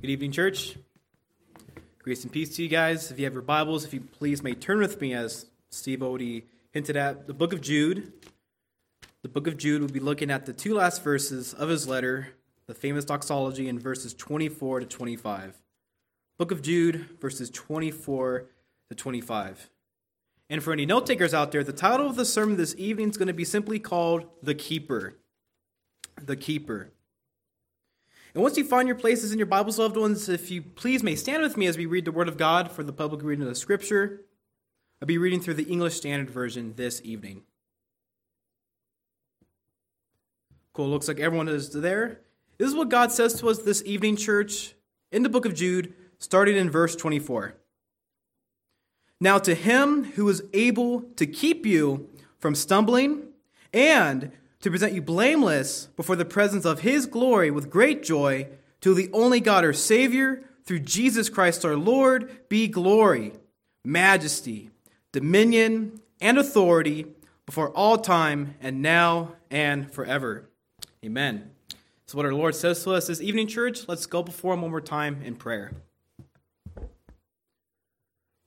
Good evening, church. Grace and peace to you guys. If you have your Bibles, if you please may turn with me, as Steve already hinted at, the book of Jude. The book of Jude, we'll be looking at the two last verses of his letter, the famous doxology in verses 24 to 25. Book of Jude, verses 24 to 25. And for any note takers out there, the title of the sermon this evening is going to be simply called The Keeper. The Keeper. And once you find your places in your Bibles, loved ones, if you please may stand with me as we read the Word of God for the public reading of the Scripture. I'll be reading through the English Standard Version this evening. Cool, looks like everyone is there. This is what God says to us this evening, church, in the book of Jude, starting in verse 24. Now, to him who is able to keep you from stumbling and to present you blameless before the presence of his glory with great joy, to the only God our Savior, through Jesus Christ our Lord, be glory, majesty, dominion, and authority before all time and now and forever. Amen. So, what our Lord says to us this evening, church, let's go before Him one more time in prayer.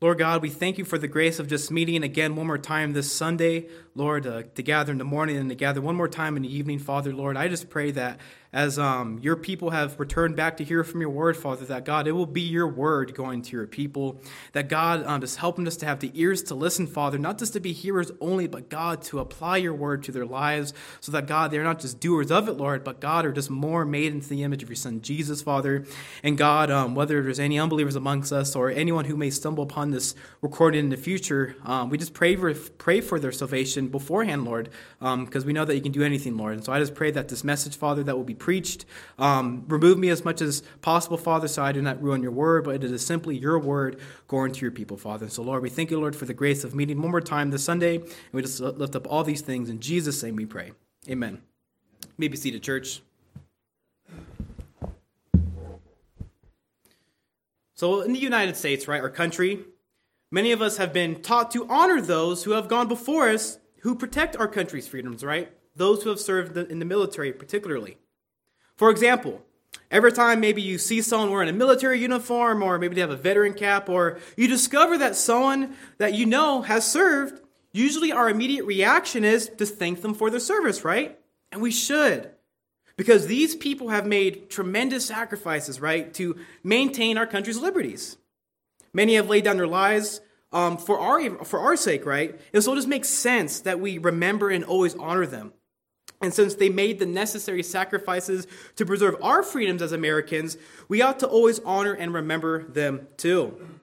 Lord God, we thank you for the grace of just meeting again one more time this Sunday, Lord, uh, to gather in the morning and to gather one more time in the evening, Father, Lord. I just pray that as um, your people have returned back to hear from your word, Father, that God, it will be your word going to your people. That God, um, just helping us to have the ears to listen, Father, not just to be hearers only, but God, to apply your word to their lives so that God, they're not just doers of it, Lord, but God, are just more made into the image of your Son, Jesus, Father. And God, um, whether there's any unbelievers amongst us or anyone who may stumble upon this recording in the future, um, we just pray for, pray for their salvation beforehand, Lord, because um, we know that you can do anything, Lord. And so I just pray that this message, Father, that will be preached. Um, remove me as much as possible, Father, so I do not ruin your word, but it is simply your word going to your people, Father. And So, Lord, we thank you, Lord, for the grace of meeting one more time this Sunday. And we just lift up all these things. In Jesus' name we pray. Amen. You may be seated, church. So, in the United States, right, our country, many of us have been taught to honor those who have gone before us who protect our country's freedoms, right? Those who have served in the military, particularly. For example, every time maybe you see someone wearing a military uniform or maybe they have a veteran cap or you discover that someone that you know has served, usually our immediate reaction is to thank them for their service, right? And we should. Because these people have made tremendous sacrifices, right, to maintain our country's liberties. Many have laid down their lives um, for, our, for our sake, right? And so it just makes sense that we remember and always honor them. And since they made the necessary sacrifices to preserve our freedoms as Americans, we ought to always honor and remember them too.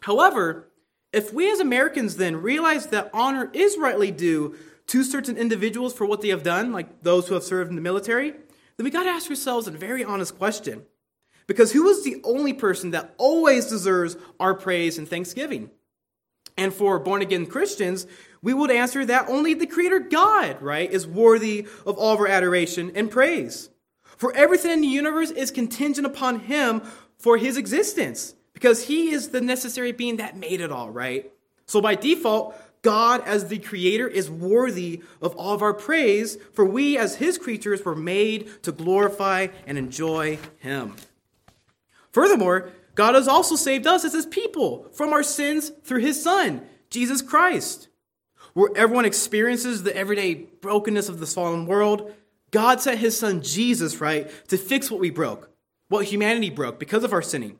However, if we as Americans then realize that honor is rightly due to certain individuals for what they have done, like those who have served in the military, then we got to ask ourselves a very honest question. Because who is the only person that always deserves our praise and thanksgiving? And for born again Christians, we would answer that only the Creator God, right, is worthy of all of our adoration and praise. For everything in the universe is contingent upon Him for His existence, because He is the necessary being that made it all, right? So by default, God as the Creator is worthy of all of our praise, for we as His creatures were made to glorify and enjoy Him. Furthermore, God has also saved us as his people from our sins through his Son, Jesus Christ. Where everyone experiences the everyday brokenness of this fallen world, God sent his Son, Jesus, right, to fix what we broke, what humanity broke because of our sinning.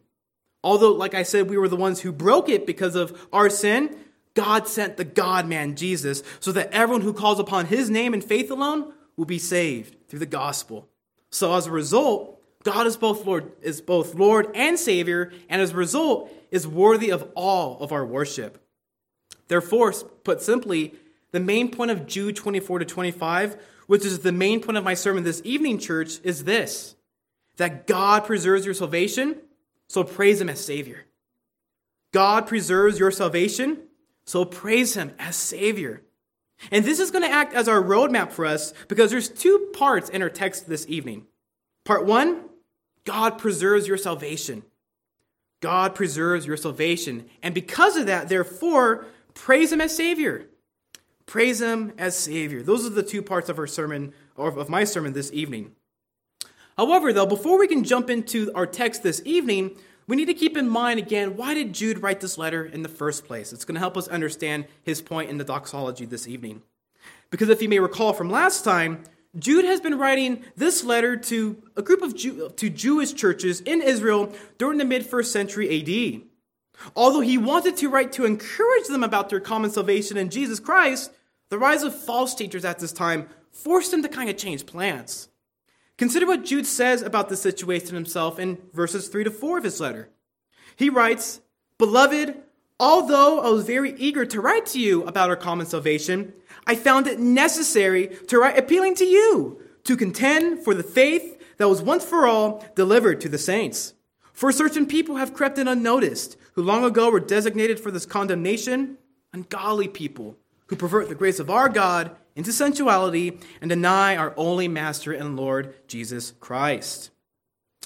Although, like I said, we were the ones who broke it because of our sin, God sent the God man, Jesus, so that everyone who calls upon his name and faith alone will be saved through the gospel. So, as a result, God is both Lord is both Lord and Savior, and as a result is worthy of all of our worship. Therefore, put simply, the main point of Jude 24 to 25, which is the main point of my sermon this evening, church, is this that God preserves your salvation, so praise Him as Savior. God preserves your salvation, so praise Him as Savior. And this is going to act as our roadmap for us because there's two parts in our text this evening. Part one God preserves your salvation. God preserves your salvation. And because of that, therefore, praise Him as Savior. Praise Him as Savior. Those are the two parts of our sermon, or of my sermon this evening. However, though, before we can jump into our text this evening, we need to keep in mind again why did Jude write this letter in the first place? It's going to help us understand his point in the doxology this evening. Because if you may recall from last time, Jude has been writing this letter to a group of Jew, to Jewish churches in Israel during the mid first century AD. Although he wanted to write to encourage them about their common salvation in Jesus Christ, the rise of false teachers at this time forced him to kind of change plans. Consider what Jude says about the situation himself in verses 3 to 4 of his letter. He writes, Beloved, although I was very eager to write to you about our common salvation, I found it necessary to write appealing to you to contend for the faith that was once for all delivered to the saints. For certain people have crept in unnoticed, who long ago were designated for this condemnation, ungodly people who pervert the grace of our God into sensuality and deny our only Master and Lord Jesus Christ.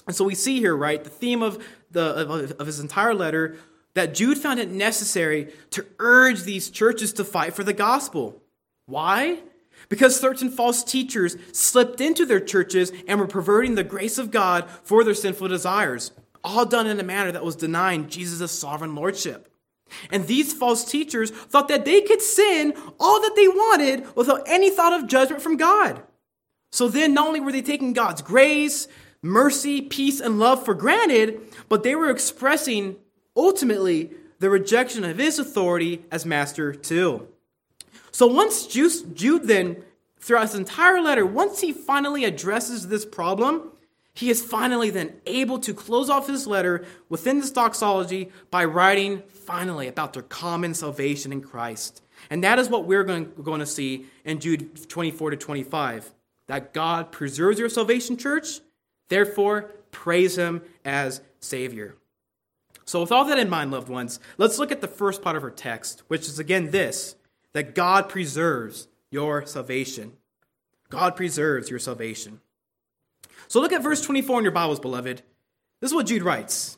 And so we see here, right, the theme of, the, of, of his entire letter that Jude found it necessary to urge these churches to fight for the gospel. Why? Because certain false teachers slipped into their churches and were perverting the grace of God for their sinful desires, all done in a manner that was denying Jesus' sovereign lordship. And these false teachers thought that they could sin all that they wanted without any thought of judgment from God. So then, not only were they taking God's grace, mercy, peace, and love for granted, but they were expressing ultimately the rejection of his authority as master too. So once Jude then, throughout his entire letter, once he finally addresses this problem, he is finally then able to close off his letter within this doxology by writing finally about their common salvation in Christ. And that is what we're going, to see in Jude 24 to 25 that God preserves your salvation, church. Therefore, praise him as Savior. So, with all that in mind, loved ones, let's look at the first part of our text, which is again this that God preserves your salvation. God preserves your salvation. So look at verse 24 in your Bibles, beloved. This is what Jude writes.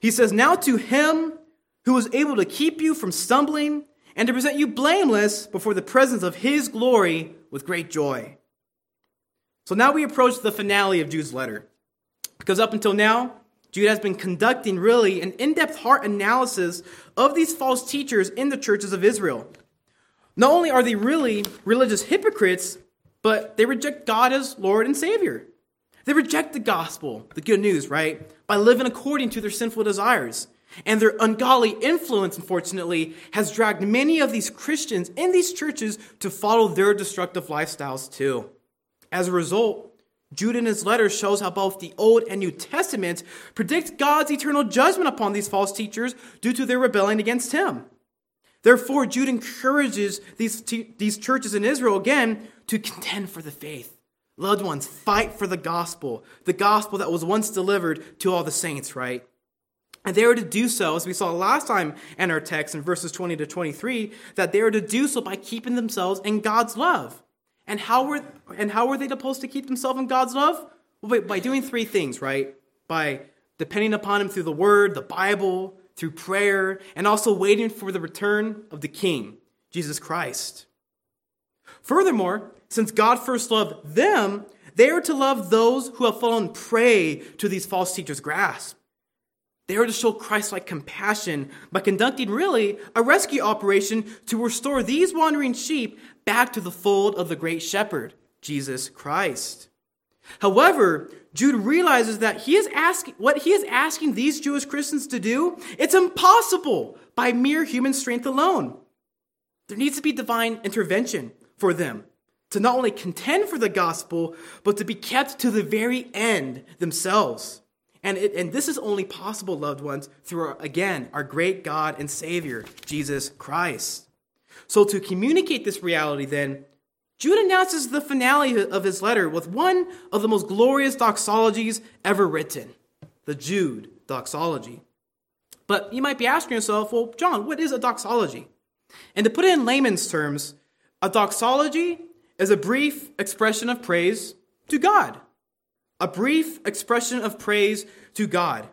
He says, Now to him who is able to keep you from stumbling and to present you blameless before the presence of his glory with great joy. So now we approach the finale of Jude's letter. Because up until now, Jude has been conducting really an in depth heart analysis of these false teachers in the churches of Israel. Not only are they really religious hypocrites, but they reject God as Lord and Savior. They reject the gospel, the good news, right? By living according to their sinful desires. And their ungodly influence, unfortunately, has dragged many of these Christians in these churches to follow their destructive lifestyles too. As a result, Jude in his letter shows how both the Old and New Testaments predict God's eternal judgment upon these false teachers due to their rebellion against him. Therefore, Jude encourages these, these churches in Israel again to contend for the faith. Loved ones, fight for the gospel, the gospel that was once delivered to all the saints, right? And they were to do so, as we saw last time in our text in verses 20 to 23, that they were to do so by keeping themselves in God's love. And how were, and how were they supposed to keep themselves in God's love? Well, by doing three things, right? By depending upon Him through the Word, the Bible, through prayer, and also waiting for the return of the King, Jesus Christ. Furthermore, since God first loved them, they are to love those who have fallen prey to these false teachers' grasp. They are to show Christ like compassion by conducting, really, a rescue operation to restore these wandering sheep back to the fold of the great shepherd, Jesus Christ. However, Jude realizes that he is asking what he is asking these Jewish Christians to do, it's impossible by mere human strength alone. There needs to be divine intervention for them to not only contend for the gospel, but to be kept to the very end themselves. And, it, and this is only possible, loved ones, through, our, again, our great God and Savior, Jesus Christ. So, to communicate this reality, then, Jude announces the finale of his letter with one of the most glorious doxologies ever written the Jude doxology. But you might be asking yourself, well, John, what is a doxology? And to put it in layman's terms, a doxology is a brief expression of praise to God a brief expression of praise to God.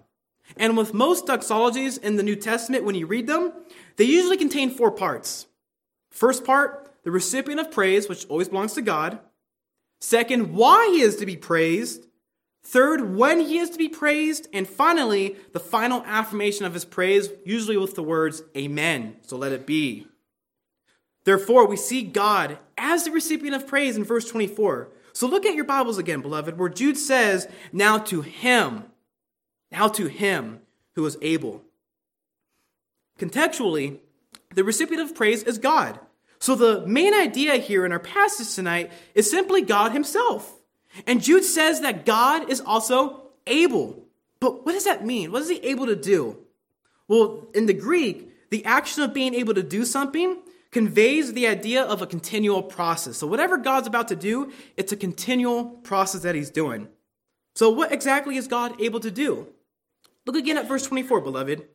And with most doxologies in the New Testament, when you read them, they usually contain four parts. First part, the recipient of praise, which always belongs to God. Second, why he is to be praised. Third, when he is to be praised. And finally, the final affirmation of his praise, usually with the words, Amen. So let it be. Therefore, we see God as the recipient of praise in verse 24. So look at your Bibles again, beloved, where Jude says, Now to him, now to him who is able. Contextually, the recipient of praise is God. So the main idea here in our passage tonight is simply God himself. And Jude says that God is also able. But what does that mean? What is he able to do? Well, in the Greek, the action of being able to do something conveys the idea of a continual process. So whatever God's about to do, it's a continual process that he's doing. So what exactly is God able to do? Look again at verse 24, beloved.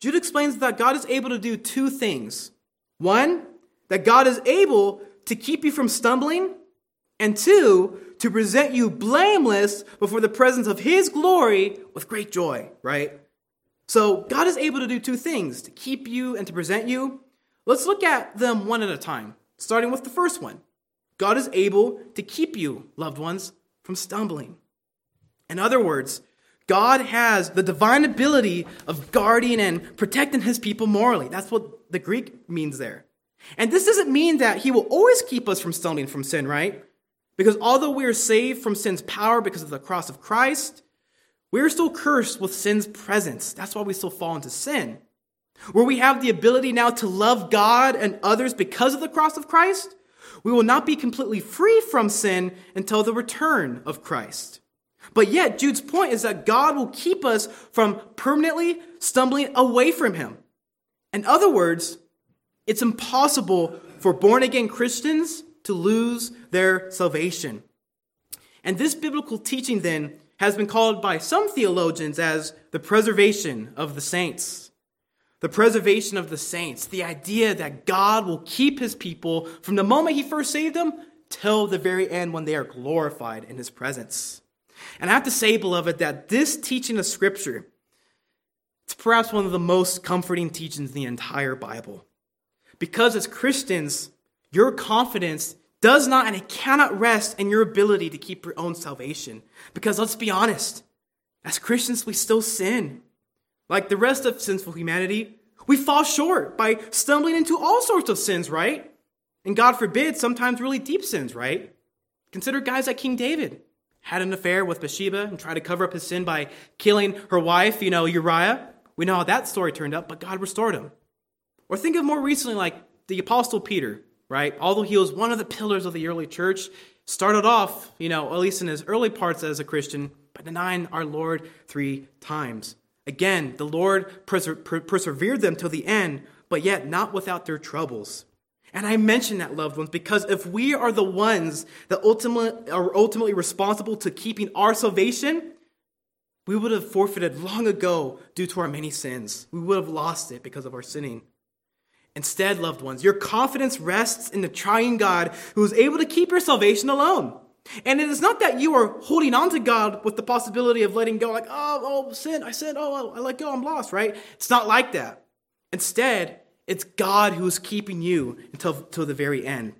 Jude explains that God is able to do two things. One, that God is able to keep you from stumbling, and two, to present you blameless before the presence of his glory with great joy, right? So God is able to do two things to keep you and to present you. Let's look at them one at a time, starting with the first one. God is able to keep you, loved ones, from stumbling. In other words, God has the divine ability of guarding and protecting his people morally. That's what the Greek means there. And this doesn't mean that he will always keep us from stumbling from sin, right? Because although we are saved from sin's power because of the cross of Christ, we are still cursed with sin's presence. That's why we still fall into sin. Where we have the ability now to love God and others because of the cross of Christ, we will not be completely free from sin until the return of Christ. But yet, Jude's point is that God will keep us from permanently stumbling away from Him. In other words, it's impossible for born again Christians to lose their salvation. And this biblical teaching then has been called by some theologians as the preservation of the saints. The preservation of the saints, the idea that God will keep his people from the moment he first saved them till the very end when they are glorified in his presence. And I have to say, beloved, that this teaching of Scripture, it's perhaps one of the most comforting teachings in the entire Bible. Because as Christians, your confidence does not and it cannot rest in your ability to keep your own salvation. Because let's be honest, as Christians, we still sin. Like the rest of sinful humanity, we fall short by stumbling into all sorts of sins, right? And God forbid, sometimes really deep sins, right? Consider guys like King David. Had an affair with Bathsheba and tried to cover up his sin by killing her wife, you know, Uriah. We know how that story turned out, but God restored him. Or think of more recently, like the Apostle Peter right? Although he was one of the pillars of the early church, started off, you know, at least in his early parts as a Christian, by denying our Lord three times. Again, the Lord perse- persevered them till the end, but yet not without their troubles. And I mention that, loved ones, because if we are the ones that ultimately are ultimately responsible to keeping our salvation, we would have forfeited long ago due to our many sins. We would have lost it because of our sinning. Instead, loved ones, your confidence rests in the triune God who is able to keep your salvation alone. And it is not that you are holding on to God with the possibility of letting go, like, oh, oh, sin, I sin, oh, I let go, I'm lost, right? It's not like that. Instead, it's God who is keeping you until, until the very end.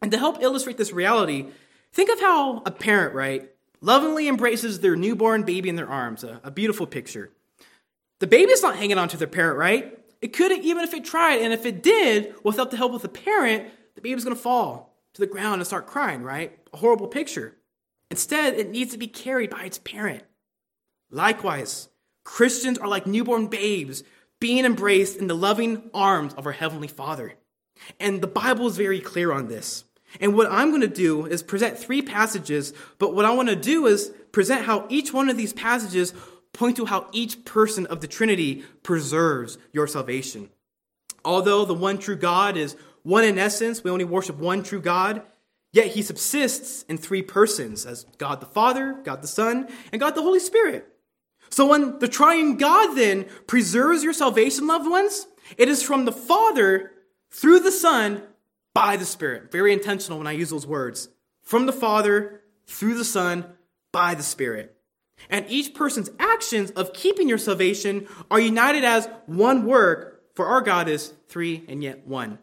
And to help illustrate this reality, think of how a parent, right, lovingly embraces their newborn baby in their arms, a, a beautiful picture. The baby's not hanging on to their parent, right? It couldn't, even if it tried. And if it did, without the help of the parent, the baby's gonna fall to the ground and start crying, right? A horrible picture. Instead, it needs to be carried by its parent. Likewise, Christians are like newborn babes being embraced in the loving arms of our Heavenly Father. And the Bible is very clear on this. And what I'm going to do is present three passages, but what I want to do is present how each one of these passages point to how each person of the Trinity preserves your salvation. Although the one true God is one in essence, we only worship one true God, yet he subsists in three persons as God the Father, God the Son, and God the Holy Spirit. So when the triune God then preserves your salvation, loved ones, it is from the Father through the Son by the Spirit. Very intentional when I use those words. From the Father through the Son by the Spirit. And each person's actions of keeping your salvation are united as one work, for our God is three and yet one.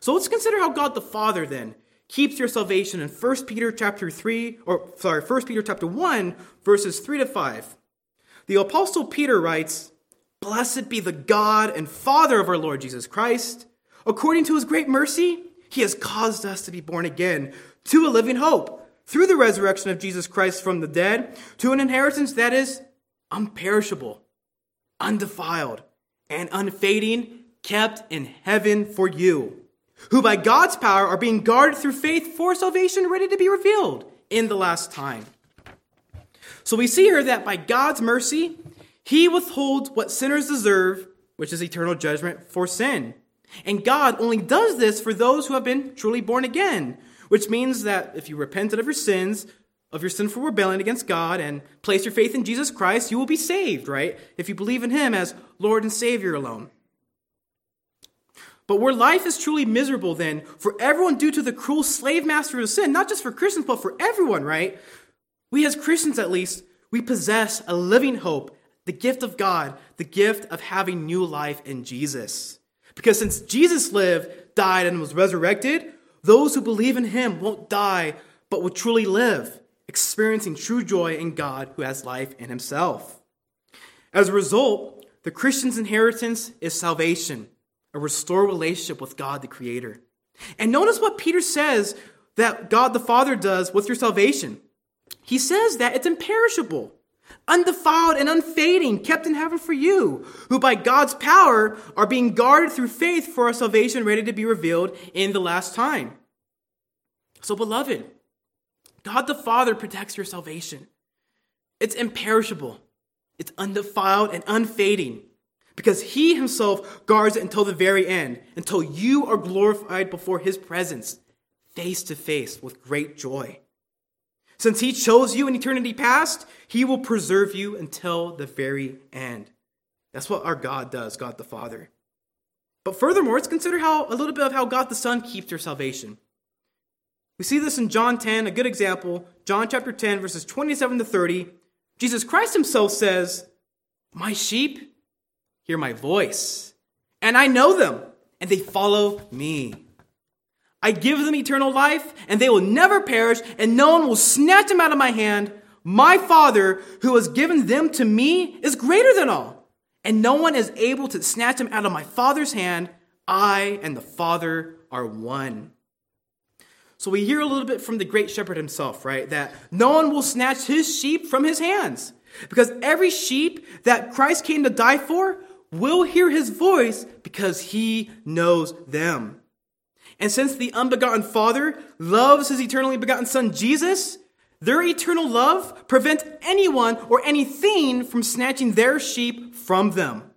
So let's consider how God the Father then keeps your salvation in 1 Peter chapter 3 or sorry, 1 Peter chapter 1 verses 3 to 5. The apostle Peter writes, "Blessed be the God and Father of our Lord Jesus Christ, according to his great mercy, he has caused us to be born again to a living hope through the resurrection of Jesus Christ from the dead to an inheritance that is unperishable, undefiled, and unfading, kept in heaven for you, who by God's power are being guarded through faith for salvation ready to be revealed in the last time. So we see here that by God's mercy, he withholds what sinners deserve, which is eternal judgment for sin. And God only does this for those who have been truly born again, which means that if you repented of your sins, of your sinful rebellion against God, and place your faith in Jesus Christ, you will be saved, right? If you believe in Him as Lord and Savior alone. But where life is truly miserable, then, for everyone due to the cruel slave master of sin, not just for Christians, but for everyone, right? We as Christians, at least, we possess a living hope, the gift of God, the gift of having new life in Jesus. Because since Jesus lived, died, and was resurrected, those who believe in him won't die, but will truly live, experiencing true joy in God who has life in himself. As a result, the Christian's inheritance is salvation, a restored relationship with God the Creator. And notice what Peter says that God the Father does with your salvation. He says that it's imperishable, undefiled and unfading, kept in heaven for you, who by God's power are being guarded through faith for our salvation ready to be revealed in the last time. So, beloved, God the Father protects your salvation. It's imperishable, it's undefiled and unfading because he himself guards it until the very end, until you are glorified before his presence, face to face with great joy. Since he chose you in eternity past, he will preserve you until the very end. That's what our God does, God the Father. But furthermore, let's consider how a little bit of how God the Son keeps your salvation. We see this in John 10, a good example. John chapter 10, verses 27 to 30. Jesus Christ himself says, My sheep hear my voice, and I know them, and they follow me. I give them eternal life, and they will never perish, and no one will snatch them out of my hand. My Father, who has given them to me, is greater than all, and no one is able to snatch them out of my Father's hand. I and the Father are one. So we hear a little bit from the great shepherd himself, right? That no one will snatch his sheep from his hands. Because every sheep that Christ came to die for will hear his voice because he knows them. And since the unbegotten Father loves his eternally begotten Son, Jesus, their eternal love prevents anyone or anything from snatching their sheep from them.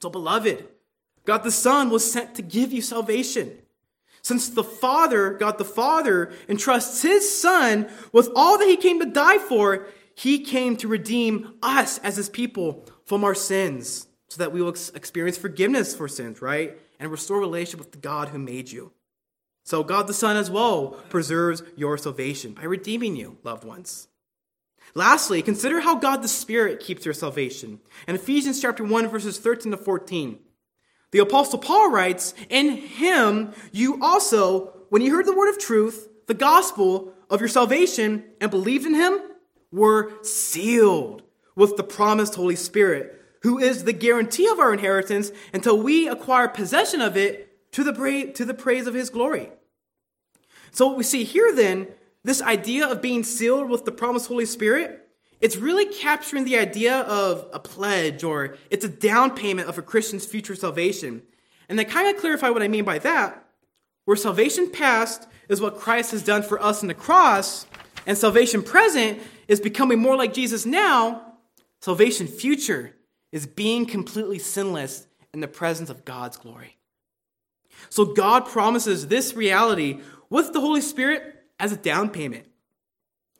So, beloved, God the Son was sent to give you salvation. Since the Father, God the Father, entrusts his Son with all that he came to die for, he came to redeem us as his people from our sins so that we will experience forgiveness for sins, right? and restore relationship with the God who made you. So God the Son as well preserves your salvation by redeeming you, loved ones. Lastly, consider how God the Spirit keeps your salvation. In Ephesians chapter 1 verses 13 to 14, the apostle Paul writes, "In him you also, when you heard the word of truth, the gospel of your salvation and believed in him, were sealed with the promised Holy Spirit." Who is the guarantee of our inheritance until we acquire possession of it to the, pra- to the praise of his glory. So, what we see here then, this idea of being sealed with the promised Holy Spirit, it's really capturing the idea of a pledge or it's a down payment of a Christian's future salvation. And to kind of clarify what I mean by that, where salvation past is what Christ has done for us in the cross, and salvation present is becoming more like Jesus now, salvation future is being completely sinless in the presence of God's glory. So God promises this reality with the Holy Spirit as a down payment.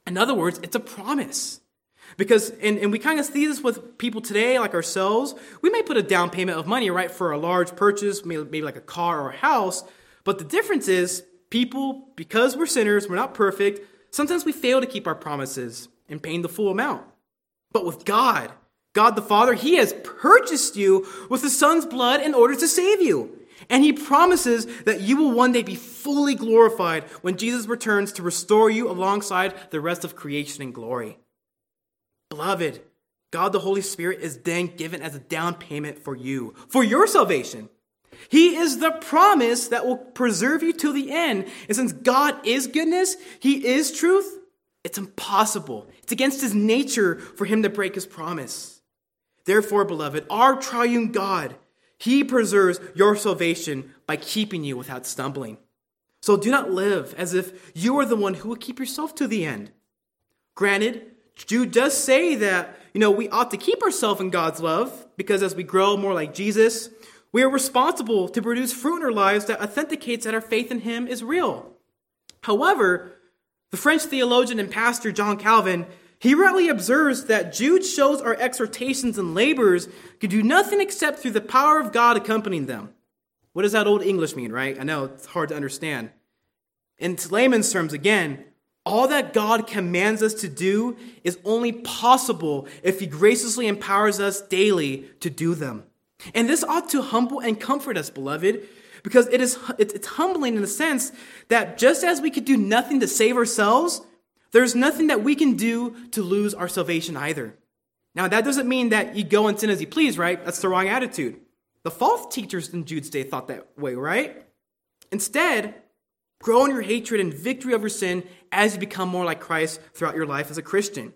In other words, it's a promise. Because, and, and we kind of see this with people today, like ourselves, we may put a down payment of money, right, for a large purchase, maybe, like a car or a house. But the difference is, people, because we're sinners, we're not perfect, sometimes we fail to keep our promises and paying the full amount. But with God, God the Father, He has purchased you with the Son's blood in order to save you. And he promises that you will one day be fully glorified when Jesus returns to restore you alongside the rest of creation in glory. Beloved, God the Holy Spirit is then given as a down payment for you, for your salvation. He is the promise that will preserve you till the end. And since God is goodness, He is truth, it's impossible. It's against His nature for Him to break His promise. Therefore, beloved, our triune God, He preserves your salvation by keeping you without stumbling. So do not live as if you are the one who will keep yourself to the end. Granted, Jude does say that, you know, we ought to keep ourselves in God's love because as we grow more like Jesus, we are responsible to produce fruit in our lives that authenticates that our faith in Him is real. However, the French theologian and pastor John Calvin, he rightly observes that Jude shows our exhortations and labors can do nothing except through the power of God accompanying them. What does that old English mean, right? I know it's hard to understand. In layman's terms, again, all that God commands us to do is only possible if He graciously empowers us daily to do them. And this ought to humble and comfort us, beloved, because it is, it's humbling in the sense that just as we could do nothing to save ourselves, there's nothing that we can do to lose our salvation either. Now, that doesn't mean that you go and sin as you please, right? That's the wrong attitude. The false teachers in Jude's day thought that way, right? Instead, grow in your hatred and victory over sin as you become more like Christ throughout your life as a Christian.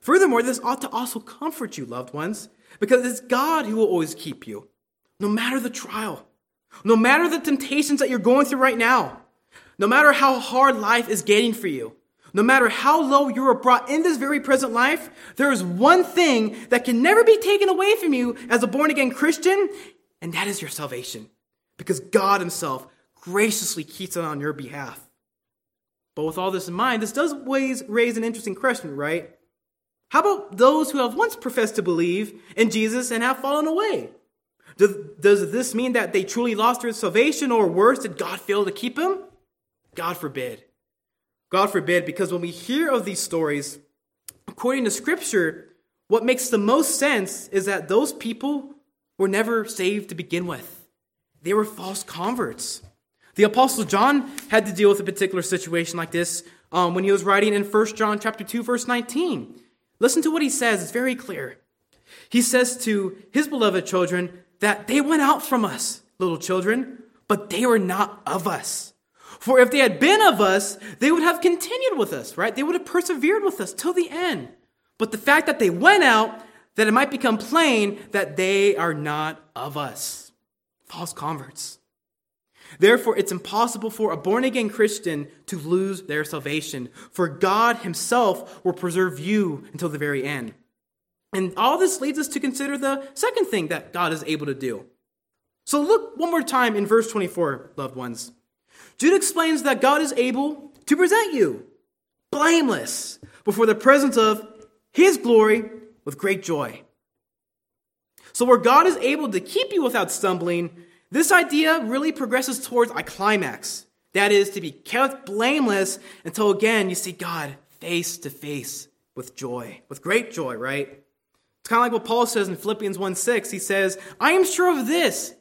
Furthermore, this ought to also comfort you, loved ones, because it's God who will always keep you, no matter the trial, no matter the temptations that you're going through right now, no matter how hard life is getting for you, no matter how low you are brought in this very present life, there is one thing that can never be taken away from you as a born again Christian, and that is your salvation. Because God Himself graciously keeps it on your behalf. But with all this in mind, this does raise an interesting question, right? How about those who have once professed to believe in Jesus and have fallen away? Does, does this mean that they truly lost their salvation, or worse, did God fail to keep them? God forbid. God forbid, because when we hear of these stories, according to Scripture, what makes the most sense is that those people were never saved to begin with. They were false converts. The Apostle John had to deal with a particular situation like this um, when he was writing in 1 John chapter 2, verse 19. Listen to what he says, it's very clear. He says to his beloved children that they went out from us, little children, but they were not of us. For if they had been of us, they would have continued with us, right? They would have persevered with us till the end. But the fact that they went out, that it might become plain that they are not of us. False converts. Therefore, it's impossible for a born again Christian to lose their salvation, for God Himself will preserve you until the very end. And all this leads us to consider the second thing that God is able to do. So look one more time in verse 24, loved ones. Jude explains that God is able to present you blameless before the presence of His glory with great joy. So, where God is able to keep you without stumbling, this idea really progresses towards a climax. That is, to be kept blameless until again you see God face to face with joy, with great joy, right? It's kind of like what Paul says in Philippians 1 6. He says, I am sure of this.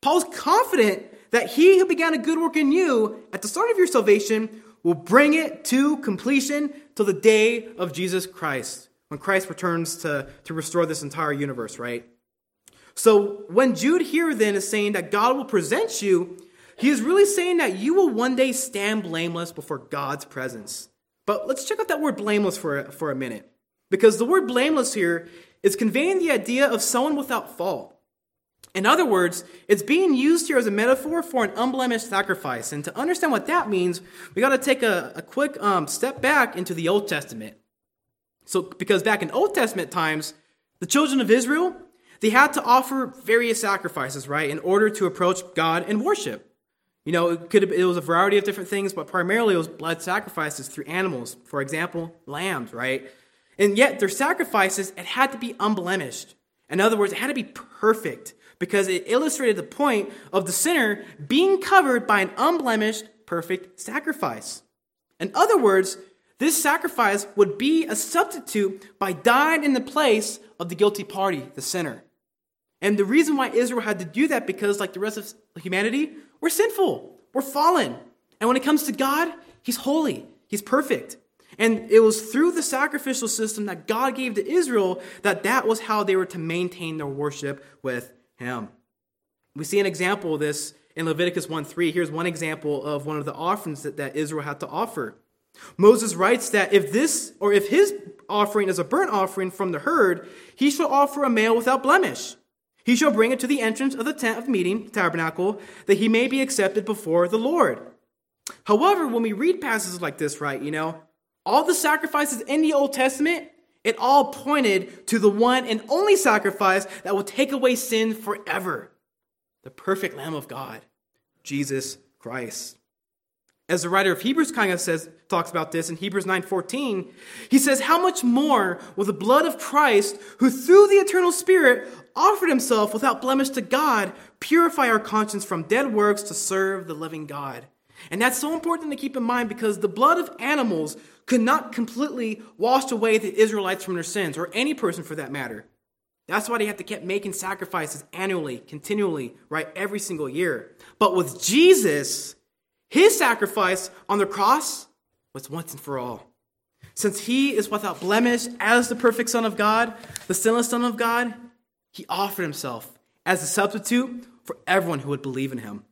Paul's confident that he who began a good work in you at the start of your salvation will bring it to completion till the day of Jesus Christ, when Christ returns to, to restore this entire universe, right? So when Jude here then is saying that God will present you, he is really saying that you will one day stand blameless before God's presence. But let's check out that word blameless for, for a minute. Because the word blameless here is conveying the idea of someone without fault. In other words, it's being used here as a metaphor for an unblemished sacrifice. And to understand what that means, we got to take a, a quick um, step back into the Old Testament. So, because back in Old Testament times, the children of Israel, they had to offer various sacrifices, right, in order to approach God and worship. You know, it could have, it was a variety of different things, but primarily it was blood sacrifices through animals. For example, lambs, right? And yet their sacrifices, it had to be unblemished. In other words, it had to be perfect because it illustrated the point of the sinner being covered by an unblemished, perfect sacrifice. In other words, this sacrifice would be a substitute by dying in the place of the guilty party, the sinner. And the reason why Israel had to do that because like the rest of humanity, we're sinful. We're fallen. And when it comes to God, he's holy. He's perfect. And it was through the sacrificial system that God gave to Israel that that was how they were to maintain their worship with him. We see an example of this in Leviticus 1 3. Here's one example of one of the offerings that, that Israel had to offer. Moses writes that if this, or if his offering is a burnt offering from the herd, he shall offer a male without blemish. He shall bring it to the entrance of the tent of meeting, tabernacle, that he may be accepted before the Lord. However, when we read passages like this, right, you know, all the sacrifices in the Old Testament, it all pointed to the one and only sacrifice that will take away sin forever the perfect Lamb of God, Jesus Christ. As the writer of Hebrews kind of says, talks about this in Hebrews 9:14, he says, How much more will the blood of Christ, who through the eternal Spirit offered himself without blemish to God, purify our conscience from dead works to serve the living God? And that's so important to keep in mind because the blood of animals could not completely wash away the Israelites from their sins, or any person for that matter. That's why they have to keep making sacrifices annually, continually, right? Every single year. But with Jesus, his sacrifice on the cross was once and for all. Since he is without blemish as the perfect Son of God, the sinless Son of God, he offered himself as a substitute for everyone who would believe in him.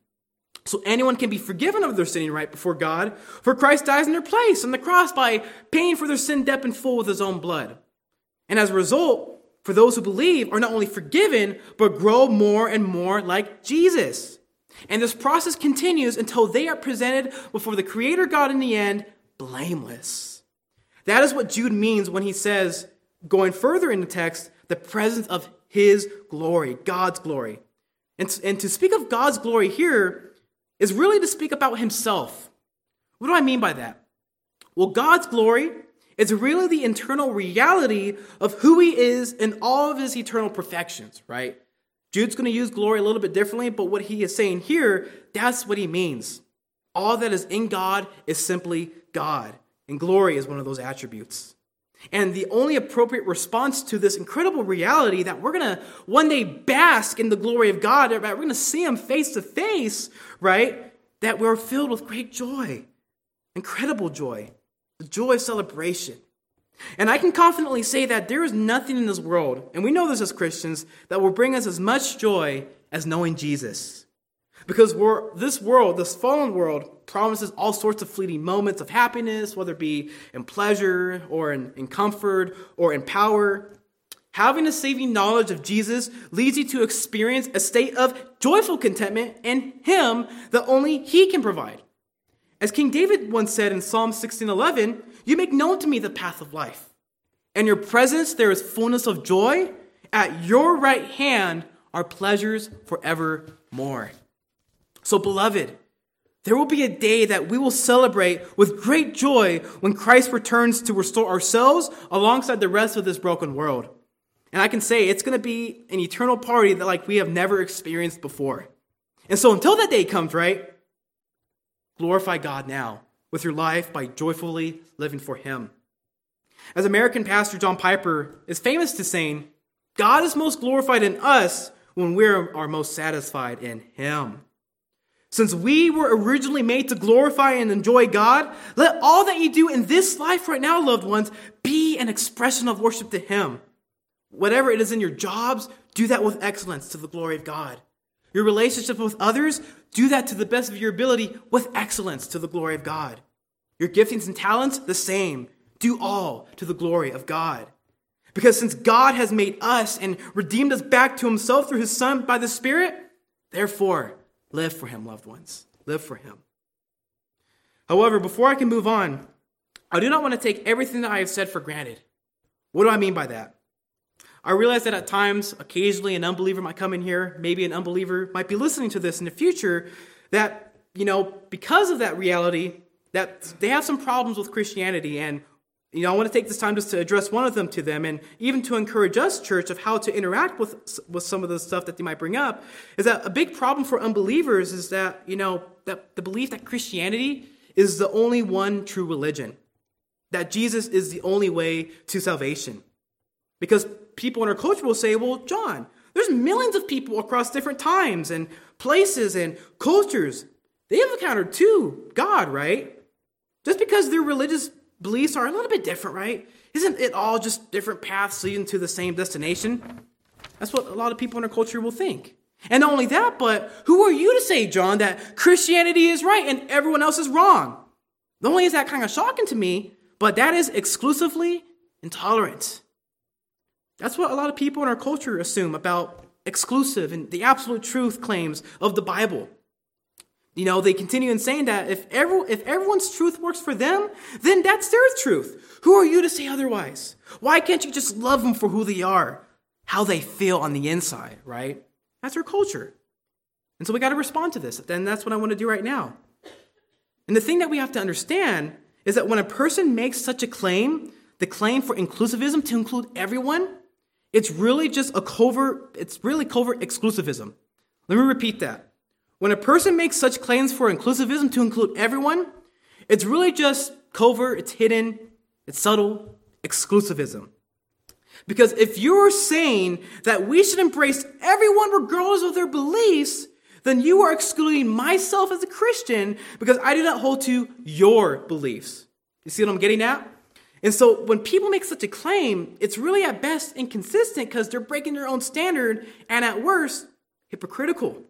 So anyone can be forgiven of their sinning right before God, for Christ dies in their place on the cross by paying for their sin debt in full with his own blood. And as a result, for those who believe are not only forgiven, but grow more and more like Jesus. And this process continues until they are presented before the Creator God in the end, blameless. That is what Jude means when he says, going further in the text, the presence of His glory, God's glory. And, and to speak of God's glory here is really to speak about Himself. What do I mean by that? Well, God's glory is really the internal reality of who He is and all of His eternal perfections, right? Jude's going to use glory a little bit differently, but what he is saying here, that's what he means. All that is in God is simply God, and glory is one of those attributes. And the only appropriate response to this incredible reality that we're going to one day bask in the glory of God, that we're going to see Him face to face, right? That we're filled with great joy, incredible joy, the joy of celebration. And I can confidently say that there is nothing in this world, and we know this as Christians, that will bring us as much joy as knowing Jesus. Because this world, this fallen world, promises all sorts of fleeting moments of happiness, whether it be in pleasure or in, in comfort or in power. Having a saving knowledge of Jesus leads you to experience a state of joyful contentment in Him that only He can provide. As King David once said in Psalm 16:11, "You make known to me the path of life. In your presence there is fullness of joy. At your right hand are pleasures forevermore." So beloved, there will be a day that we will celebrate with great joy when Christ returns to restore ourselves alongside the rest of this broken world. And I can say it's going to be an eternal party that like we have never experienced before. And so until that day comes, right? Glorify God now with your life by joyfully living for Him. As American pastor John Piper is famous to saying, God is most glorified in us when we are most satisfied in Him. Since we were originally made to glorify and enjoy God, let all that you do in this life right now, loved ones, be an expression of worship to Him. Whatever it is in your jobs, do that with excellence to the glory of God. Your relationship with others, do that to the best of your ability with excellence to the glory of God. Your giftings and talents, the same. Do all to the glory of God. Because since God has made us and redeemed us back to himself through his Son by the Spirit, therefore, live for him, loved ones. Live for him. However, before I can move on, I do not want to take everything that I have said for granted. What do I mean by that? I realize that at times, occasionally, an unbeliever might come in here. Maybe an unbeliever might be listening to this in the future. That, you know, because of that reality, that they have some problems with Christianity. And, you know, I want to take this time just to address one of them to them and even to encourage us, church, of how to interact with, with some of the stuff that they might bring up. Is that a big problem for unbelievers is that, you know, that the belief that Christianity is the only one true religion, that Jesus is the only way to salvation. Because people in our culture will say, well, John, There's millions of people across different times and places and cultures. They have encountered too God, right? Just because their religious beliefs are a little bit different, right? Isn't it all just different paths leading to the same destination? That's what a lot of people in our culture will think. And not only that, but who are you to say, John, that Christianity is right and everyone else is wrong? Not only is that kind of shocking to me, but that is exclusively intolerant. That's what a lot of people in our culture assume about exclusive and the absolute truth claims of the Bible. You know, they continue in saying that if, every, if everyone's truth works for them, then that's their truth. Who are you to say otherwise? Why can't you just love them for who they are, how they feel on the inside, right? That's our culture. And so we got to respond to this. And that's what I want to do right now. And the thing that we have to understand is that when a person makes such a claim, the claim for inclusivism to include everyone, it's really just a covert, it's really covert exclusivism. Let me repeat that. When a person makes such claims for inclusivism to include everyone, it's really just covert, it's hidden, it's subtle, exclusivism. Because if you're saying that we should embrace everyone regardless of their beliefs, then you are excluding myself as a Christian because I do not hold to your beliefs. You see what I'm getting at? And so when people make such a claim, it's really at best inconsistent because they're breaking their own standard and at worst, hypocritical.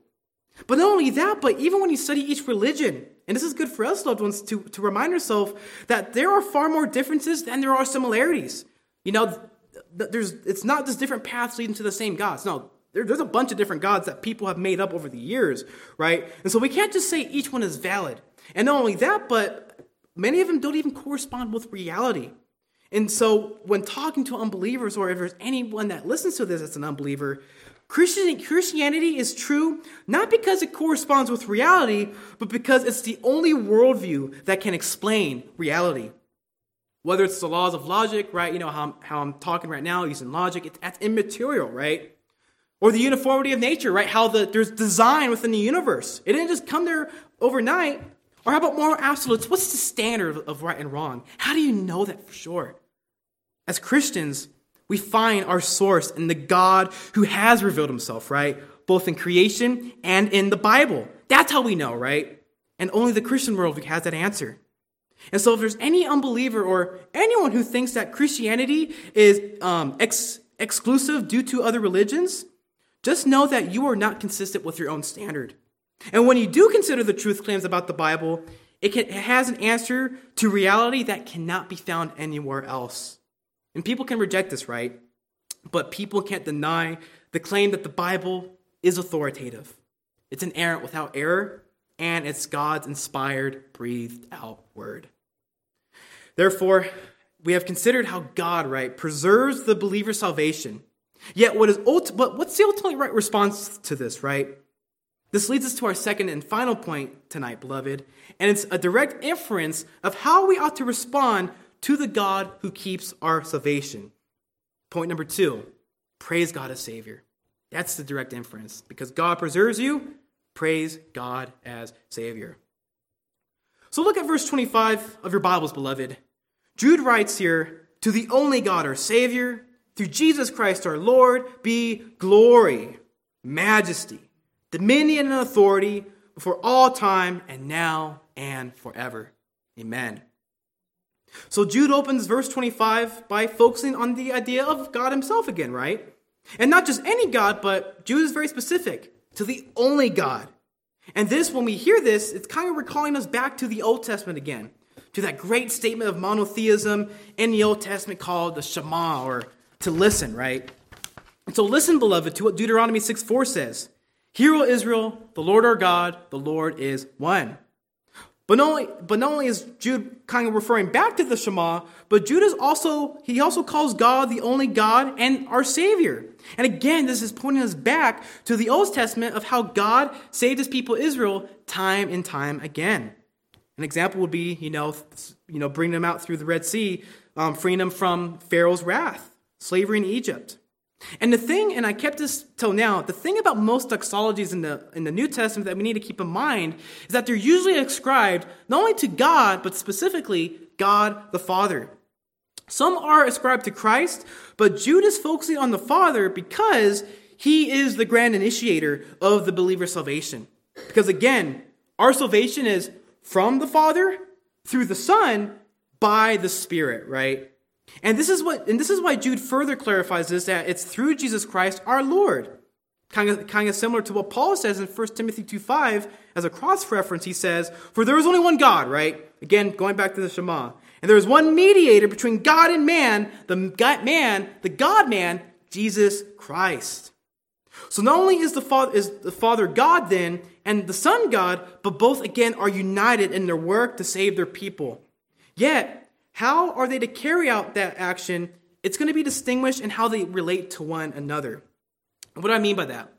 But not only that, but even when you study each religion, and this is good for us, loved ones, to, to remind ourselves that there are far more differences than there are similarities. You know, there's, it's not just different paths leading to the same gods. No, there, there's a bunch of different gods that people have made up over the years, right? And so we can't just say each one is valid. And not only that, but many of them don't even correspond with reality. And so when talking to unbelievers, or if there's anyone that listens to this that's an unbeliever, Christian, Christianity is true not because it corresponds with reality, but because it's the only worldview that can explain reality. Whether it's the laws of logic, right? You know how, I'm, how I'm talking right now using logic, it, that's immaterial, right? Or the uniformity of nature, right? How the, there's design within the universe. It didn't just come there overnight. Or how about moral absolutes? What's the standard of right and wrong? How do you know that for sure? As Christians, we find our source in the God who has revealed himself, right? Both in creation and in the Bible. That's how we know, right? And only the Christian world has that answer. And so, if there's any unbeliever or anyone who thinks that Christianity is um, ex- exclusive due to other religions, just know that you are not consistent with your own standard. And when you do consider the truth claims about the Bible, it, can, it has an answer to reality that cannot be found anywhere else. And people can reject this, right? But people can't deny the claim that the Bible is authoritative. It's inerrant without error, and it's God's inspired, breathed out word. Therefore, we have considered how God, right, preserves the believer's salvation. Yet, what is ulti- but what's the ultimate right response to this, right? This leads us to our second and final point tonight, beloved, and it's a direct inference of how we ought to respond to the God who keeps our salvation. Point number two praise God as Savior. That's the direct inference. Because God preserves you, praise God as Savior. So look at verse 25 of your Bibles, beloved. Jude writes here, To the only God, our Savior, through Jesus Christ our Lord, be glory, majesty, dominion, and authority for all time and now and forever. Amen. So Jude opens verse 25 by focusing on the idea of God himself again, right? And not just any God, but Jude is very specific to the only God. And this, when we hear this, it's kind of recalling us back to the Old Testament again, to that great statement of monotheism in the Old Testament called the Shema, or to listen, right? And so listen, beloved, to what Deuteronomy 6 4 says Hear, O Israel, the Lord our God, the Lord is one. But not only, but not only is Jude kind of referring back to the Shema, but Jude is also, he also calls God the only God and our Savior. And again, this is pointing us back to the Old Testament of how God saved his people Israel time and time again. An example would be, you know, you know bringing them out through the Red Sea, um, freeing them from Pharaoh's wrath, slavery in Egypt. And the thing, and I kept this till now, the thing about most doxologies in the, in the New Testament that we need to keep in mind is that they're usually ascribed not only to God, but specifically God the Father. Some are ascribed to Christ, but Jude is focusing on the Father because he is the grand initiator of the believer's salvation. Because again, our salvation is from the Father through the Son by the Spirit, right? And this is what and this is why Jude further clarifies this that it's through Jesus Christ our Lord. Kind of, kind of similar to what Paul says in 1 Timothy 2.5 as a cross reference. He says, For there is only one God, right? Again, going back to the Shema. And there is one mediator between God and man, the man, the God man, Jesus Christ. So not only is the Father, is the Father God then, and the Son God, but both again are united in their work to save their people. Yet, how are they to carry out that action? It's going to be distinguished in how they relate to one another. What do I mean by that?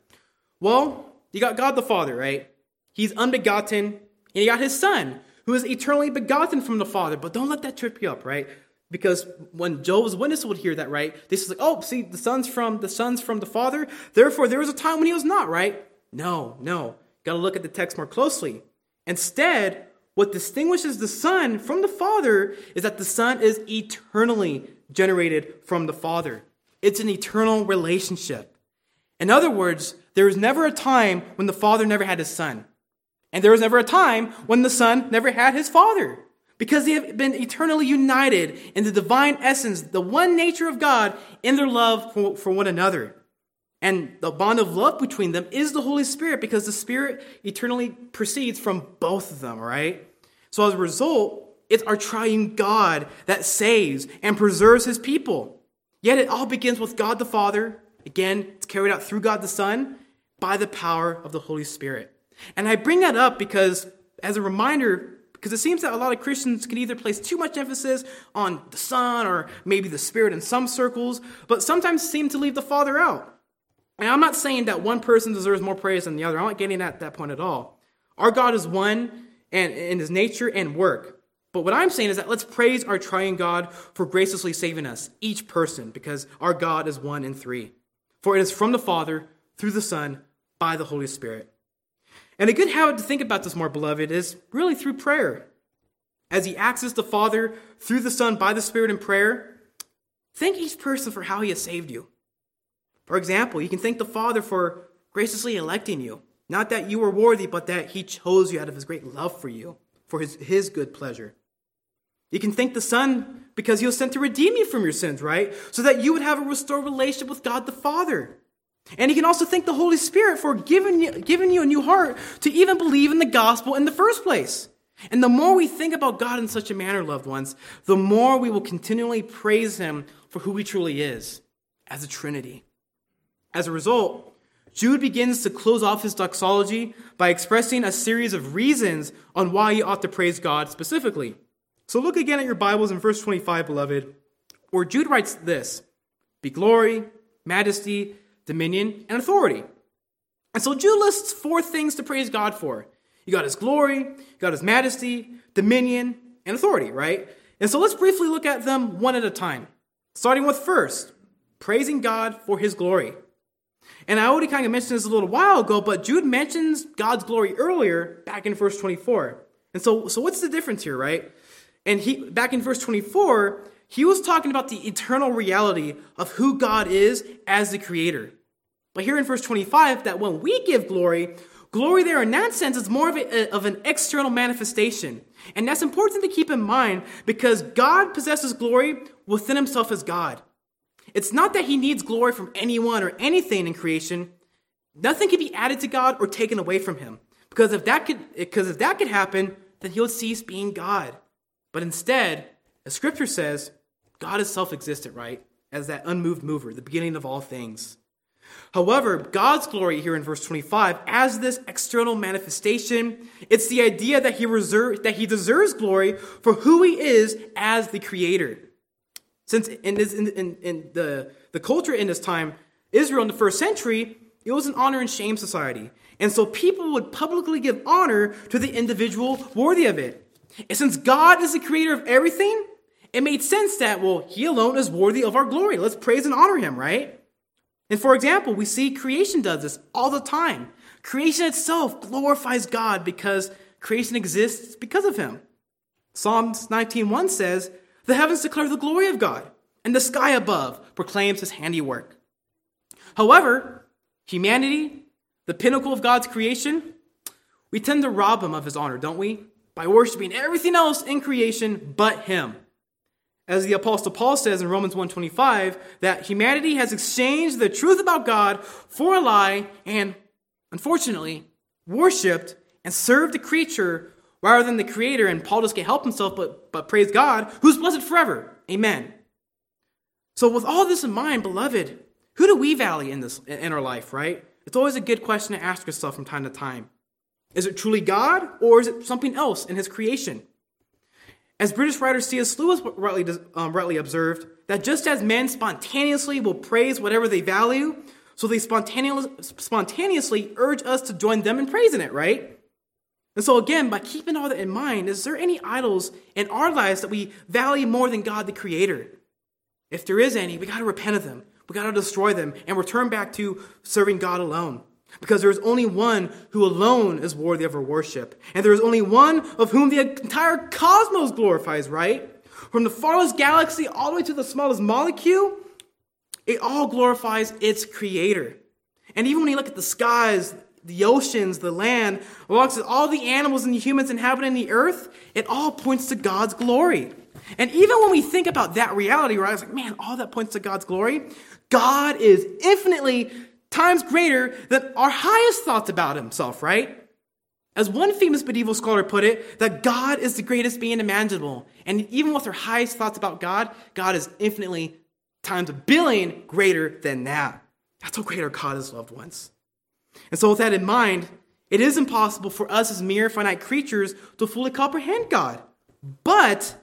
Well, you got God the Father, right? He's unbegotten, and you got his Son, who is eternally begotten from the Father. But don't let that trip you up, right? Because when Jehovah's Witness would hear that, right, they say, like, oh, see, the son's from the son's from the Father. Therefore, there was a time when he was not, right? No, no. Got to look at the text more closely. Instead, what distinguishes the Son from the Father is that the Son is eternally generated from the Father. It's an eternal relationship. In other words, there was never a time when the Father never had his Son. And there was never a time when the Son never had his Father. Because they have been eternally united in the divine essence, the one nature of God, in their love for, for one another. And the bond of love between them is the Holy Spirit because the Spirit eternally proceeds from both of them, right? So as a result, it's our triune God that saves and preserves his people. Yet it all begins with God the Father, Again, it's carried out through God the Son by the power of the Holy Spirit. And I bring that up because, as a reminder, because it seems that a lot of Christians can either place too much emphasis on the Son or maybe the Spirit in some circles, but sometimes seem to leave the Father out. And I'm not saying that one person deserves more praise than the other. I'm not getting at that point at all. Our God is one and in his nature and work. But what I'm saying is that let's praise our triune God for graciously saving us, each person, because our God is one in three. For it is from the Father, through the Son, by the Holy Spirit. And a good habit to think about this more, beloved, is really through prayer. As he accesses the Father through the Son by the Spirit in prayer, thank each person for how he has saved you. For example, you can thank the Father for graciously electing you. Not that you were worthy, but that he chose you out of his great love for you, for his, his good pleasure. You can thank the Son because he was sent to redeem you from your sins, right? So that you would have a restored relationship with God the Father. And you can also thank the Holy Spirit for giving you, giving you a new heart to even believe in the gospel in the first place. And the more we think about God in such a manner, loved ones, the more we will continually praise him for who he truly is as a Trinity. As a result, Jude begins to close off his doxology by expressing a series of reasons on why you ought to praise God specifically. So look again at your Bibles in verse 25, beloved, where Jude writes this Be glory, majesty, dominion, and authority. And so Jude lists four things to praise God for. You got his glory, you got his majesty, dominion, and authority, right? And so let's briefly look at them one at a time. Starting with first, praising God for his glory. And I already kind of mentioned this a little while ago, but Jude mentions God's glory earlier back in verse 24. And so, so what's the difference here, right? And he back in verse 24, he was talking about the eternal reality of who God is as the creator. But here in verse 25, that when we give glory, glory there in that sense is more of, a, of an external manifestation. And that's important to keep in mind because God possesses glory within himself as God. It's not that he needs glory from anyone or anything in creation. Nothing can be added to God or taken away from him. Because if that could, because if that could happen, then he would cease being God. But instead, as scripture says, God is self existent, right? As that unmoved mover, the beginning of all things. However, God's glory here in verse 25, as this external manifestation, it's the idea that he, reserve, that he deserves glory for who he is as the creator. Since in, this, in, in, in the, the culture in this time, Israel in the first century, it was an honor and shame society. And so people would publicly give honor to the individual worthy of it. And since God is the creator of everything, it made sense that, well, he alone is worthy of our glory. Let's praise and honor him, right? And for example, we see creation does this all the time. Creation itself glorifies God because creation exists because of him. Psalms 19:1 says, "The heavens declare the glory of God, and the sky above proclaims his handiwork." However, humanity, the pinnacle of God's creation, we tend to rob him of his honor, don't we? By worshiping everything else in creation but him. As the apostle Paul says in Romans 1:25 that humanity has exchanged the truth about God for a lie and unfortunately worshiped and served a creature rather than the creator and Paul just can't help himself but but praise God who's blessed forever. Amen. So with all this in mind, beloved, who do we value in this in our life, right? It's always a good question to ask yourself from time to time. Is it truly God or is it something else in his creation? As British writer C.S. Lewis rightly, um, rightly observed, that just as men spontaneously will praise whatever they value, so they spontaneously, spontaneously urge us to join them in praising it, right? And so, again, by keeping all that in mind, is there any idols in our lives that we value more than God the Creator? If there is any, we got to repent of them. We got to destroy them and return back to serving God alone. Because there is only one who alone is worthy of our worship. And there is only one of whom the entire cosmos glorifies, right? From the farthest galaxy all the way to the smallest molecule, it all glorifies its creator. And even when you look at the skies, the oceans, the land, amongst all the animals and the humans inhabiting the earth, it all points to God's glory. And even when we think about that reality, right, it's like, man, all that points to God's glory. God is infinitely times greater than our highest thoughts about himself, right? As one famous medieval scholar put it, that God is the greatest being imaginable. And even with our highest thoughts about God, God is infinitely times a billion greater than that. That's how great our God is, loved ones. And so, with that in mind, it is impossible for us as mere finite creatures to fully comprehend God. But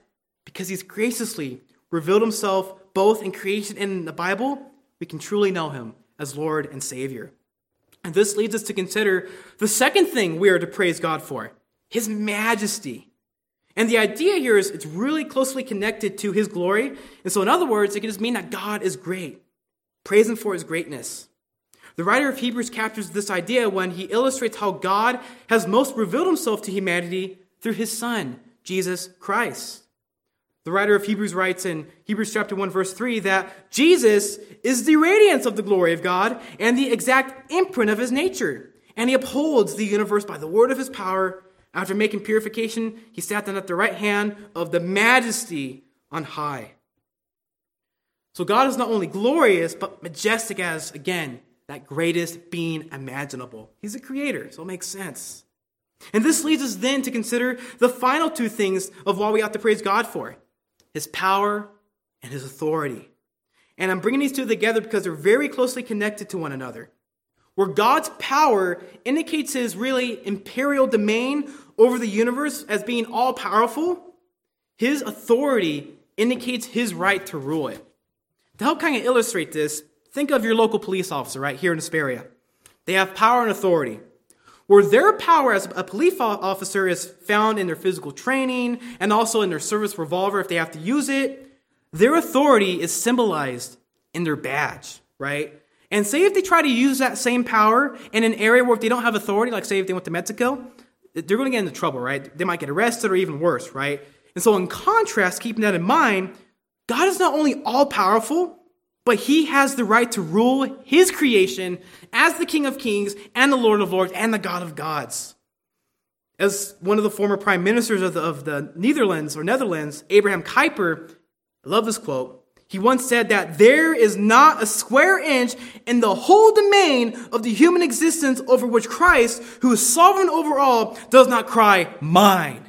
because He's graciously revealed Himself both in creation and in the Bible, we can truly know Him as Lord and Savior. And this leads us to consider the second thing we are to praise God for His majesty. And the idea here is it's really closely connected to His glory. And so, in other words, it can just mean that God is great. Praise Him for His greatness. The writer of Hebrews captures this idea when he illustrates how God has most revealed Himself to humanity through His Son, Jesus Christ. The writer of Hebrews writes in Hebrews chapter 1 verse 3 that Jesus is the radiance of the glory of God and the exact imprint of his nature. And he upholds the universe by the word of his power. After making purification, he sat down at the right hand of the majesty on high. So God is not only glorious, but majestic as, again, that greatest being imaginable. He's a creator, so it makes sense. And this leads us then to consider the final two things of why we ought to praise God for his power, and his authority. And I'm bringing these two together because they're very closely connected to one another. Where God's power indicates his really imperial domain over the universe as being all powerful, his authority indicates his right to rule it. To help kind of illustrate this, think of your local police officer right here in Hesperia. They have power and authority where their power as a police officer is found in their physical training and also in their service revolver if they have to use it, their authority is symbolized in their badge, right? And say if they try to use that same power in an area where if they don't have authority, like say if they went to Mexico, they're going to get into trouble, right? They might get arrested or even worse, right? And so, in contrast, keeping that in mind, God is not only all powerful, but he has the right to rule his creation as the King of Kings and the Lord of Lords and the God of gods. As one of the former prime ministers of the, of the Netherlands or Netherlands, Abraham Kuyper, I love this quote. He once said that there is not a square inch in the whole domain of the human existence over which Christ, who is sovereign over all, does not cry, Mine.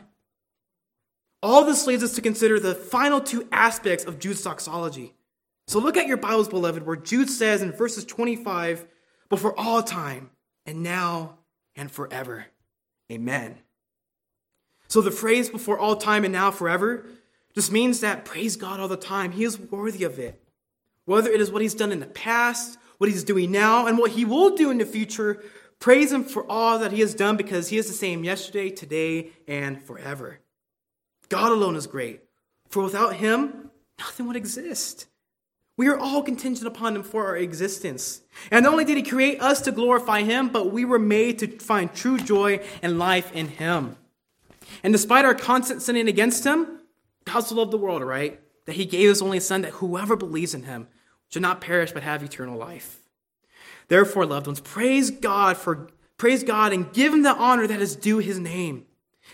All this leads us to consider the final two aspects of Jude's doxology so look at your Bibles, beloved, where Jude says in verses 25, before all time, and now and forever. Amen. So the phrase before all time and now forever just means that praise God all the time. He is worthy of it. Whether it is what he's done in the past, what he's doing now, and what he will do in the future, praise him for all that he has done because he is the same yesterday, today, and forever. God alone is great. For without him, nothing would exist. We are all contingent upon Him for our existence. And not only did He create us to glorify Him, but we were made to find true joy and life in Him. And despite our constant sinning against Him, God so loved the world, right? That He gave His only Son, that whoever believes in Him should not perish but have eternal life. Therefore, loved ones, praise God for praise God and give him the honor that is due his name.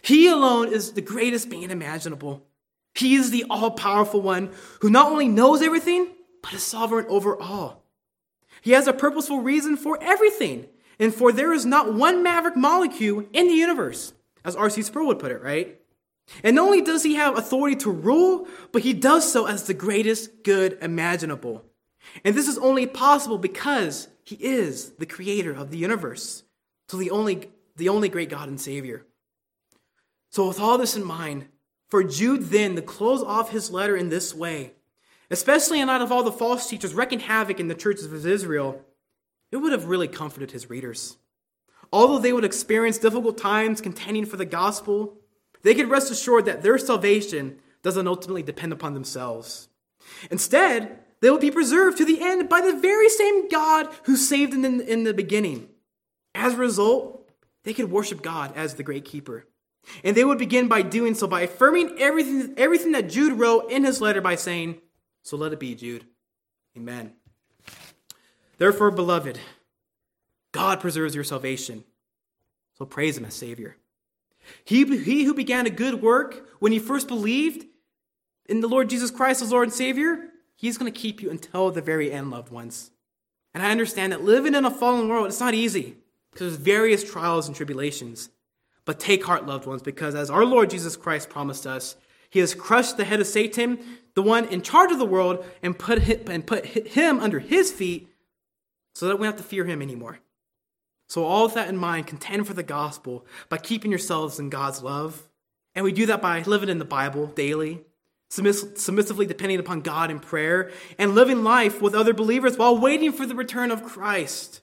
He alone is the greatest being imaginable. He is the all-powerful one who not only knows everything, but is sovereign over all. He has a purposeful reason for everything, and for there is not one maverick molecule in the universe, as R.C. Sproul would put it, right? And not only does he have authority to rule, but he does so as the greatest good imaginable. And this is only possible because he is the creator of the universe. So the only, the only great God and Savior. So with all this in mind, for Jude then to close off his letter in this way, especially in light of all the false teachers wreaking havoc in the churches of Israel, it would have really comforted his readers. Although they would experience difficult times contending for the gospel, they could rest assured that their salvation doesn't ultimately depend upon themselves. Instead, they will be preserved to the end by the very same God who saved them in, in the beginning. As a result, they could worship God as the great keeper. And they would begin by doing so by affirming everything, everything that Jude wrote in his letter by saying, So let it be, Jude. Amen. Therefore, beloved, God preserves your salvation. So praise him as Savior. He, he who began a good work when you first believed in the Lord Jesus Christ as Lord and Savior, he's going to keep you until the very end, loved ones. And I understand that living in a fallen world, it's not easy because there's various trials and tribulations. But take heart, loved ones, because as our Lord Jesus Christ promised us, he has crushed the head of Satan, the one in charge of the world, and put him, and put him under his feet so that we don't have to fear him anymore. So, all with that in mind, contend for the gospel by keeping yourselves in God's love. And we do that by living in the Bible daily, submiss- submissively depending upon God in prayer, and living life with other believers while waiting for the return of Christ.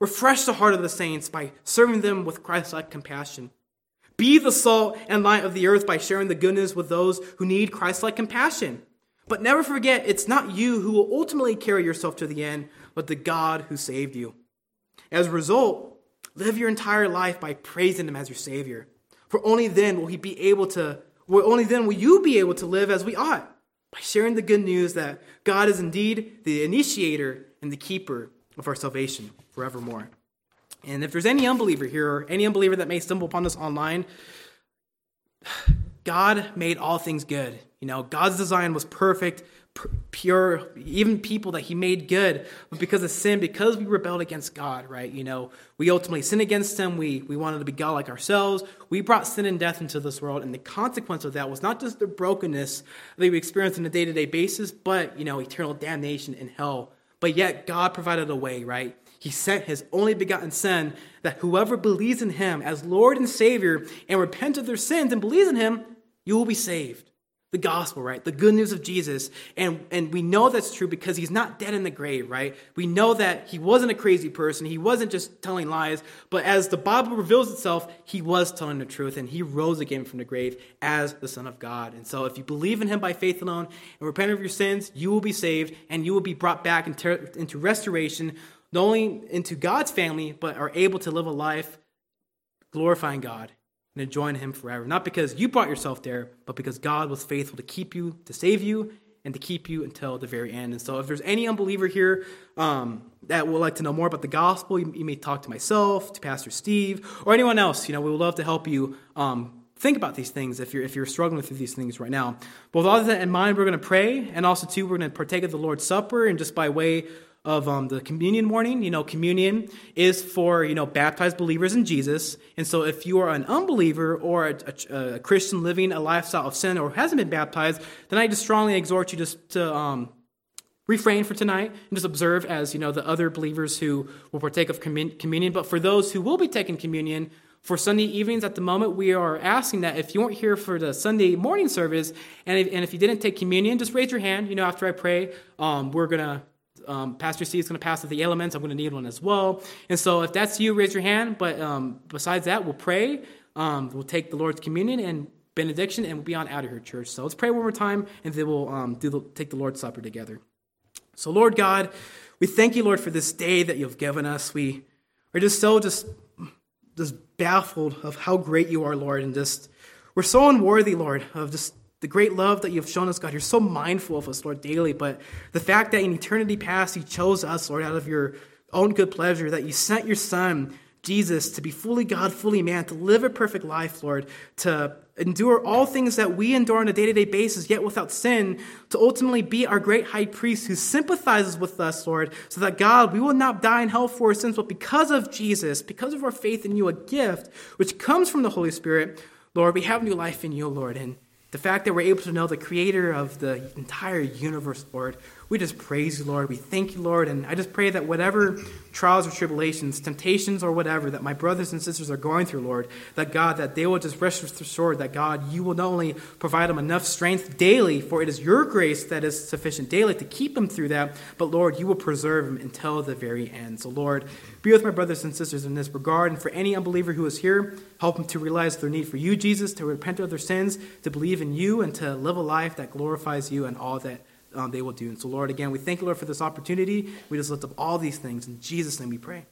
Refresh the heart of the saints by serving them with Christ like compassion. Be the salt and light of the earth by sharing the goodness with those who need Christ like compassion. But never forget, it's not you who will ultimately carry yourself to the end, but the God who saved you. As a result, live your entire life by praising Him as your Savior. For only then will He be able to, well, only then will you be able to live as we ought, by sharing the good news that God is indeed the initiator and the keeper of our salvation forevermore. And if there's any unbeliever here, or any unbeliever that may stumble upon this online, God made all things good. You know, God's design was perfect, pure, even people that he made good, but because of sin, because we rebelled against God, right? You know, we ultimately sinned against him. We, we wanted to be God like ourselves. We brought sin and death into this world, and the consequence of that was not just the brokenness that we experience on a day to day basis, but, you know, eternal damnation in hell. But yet, God provided a way, right? He sent his only begotten Son that whoever believes in him as Lord and Savior and repents of their sins and believes in him, you will be saved the gospel, right? The good news of Jesus. And, and we know that's true because he's not dead in the grave, right? We know that he wasn't a crazy person. He wasn't just telling lies. But as the Bible reveals itself, he was telling the truth and he rose again from the grave as the Son of God. And so if you believe in him by faith alone and repent of your sins, you will be saved and you will be brought back into, into restoration, not only into God's family, but are able to live a life glorifying God and enjoying Him forever. Not because you brought yourself there, but because God was faithful to keep you, to save you, and to keep you until the very end. And so, if there's any unbeliever here um, that would like to know more about the gospel, you, you, may talk to myself, to Pastor Steve, or anyone else. You know, we would love to help you. Um, think about these things if you're if you're struggling through these things right now. But with all that in mind, we're going to pray, and also too, we're going to partake of the Lord's Supper, and just by way of um, the communion morning. You know, communion is for, you know, baptized believers in Jesus. And so if you are an unbeliever or a, a, a Christian living a lifestyle of sin or hasn't been baptized, then I just strongly exhort you just to um, refrain for tonight and just observe as, you know, the other believers who will partake of communion. But for those who will be taking communion, for Sunday evenings at the moment, we are asking that if you weren't here for the Sunday morning service and if, and if you didn't take communion, just raise your hand. You know, after I pray, um, we're going to um, Pastor C is going to pass out the elements. I'm going to need one as well. And so if that's you, raise your hand. But um, besides that, we'll pray. Um, we'll take the Lord's communion and benediction, and we'll be on out of here, church. So let's pray one more time, and then we'll um, do the, take the Lord's Supper together. So, Lord God, we thank you, Lord, for this day that you've given us. We are just so just, just baffled of how great you are, Lord, and just we're so unworthy, Lord, of just the great love that you've shown us, God. You're so mindful of us, Lord, daily. But the fact that in eternity past, you chose us, Lord, out of your own good pleasure that you sent your Son, Jesus, to be fully God, fully man, to live a perfect life, Lord, to endure all things that we endure on a day to day basis, yet without sin, to ultimately be our great high priest who sympathizes with us, Lord, so that God, we will not die in hell for our sins, but because of Jesus, because of our faith in you, a gift which comes from the Holy Spirit, Lord, we have new life in you, Lord. And the fact that we're able to know the creator of the entire universe, Lord, we just praise you, Lord. We thank you, Lord. And I just pray that whatever trials or tribulations, temptations or whatever that my brothers and sisters are going through, Lord, that God, that they will just rest assured that God, you will not only provide them enough strength daily, for it is your grace that is sufficient daily to keep them through that, but Lord, you will preserve them until the very end. So, Lord, be with my brothers and sisters in this regard. And for any unbeliever who is here, help them to realize their need for you, Jesus, to repent of their sins, to believe in you, and to live a life that glorifies you and all that um, they will do. And so, Lord, again, we thank you, Lord, for this opportunity. We just lift up all these things. In Jesus' name we pray.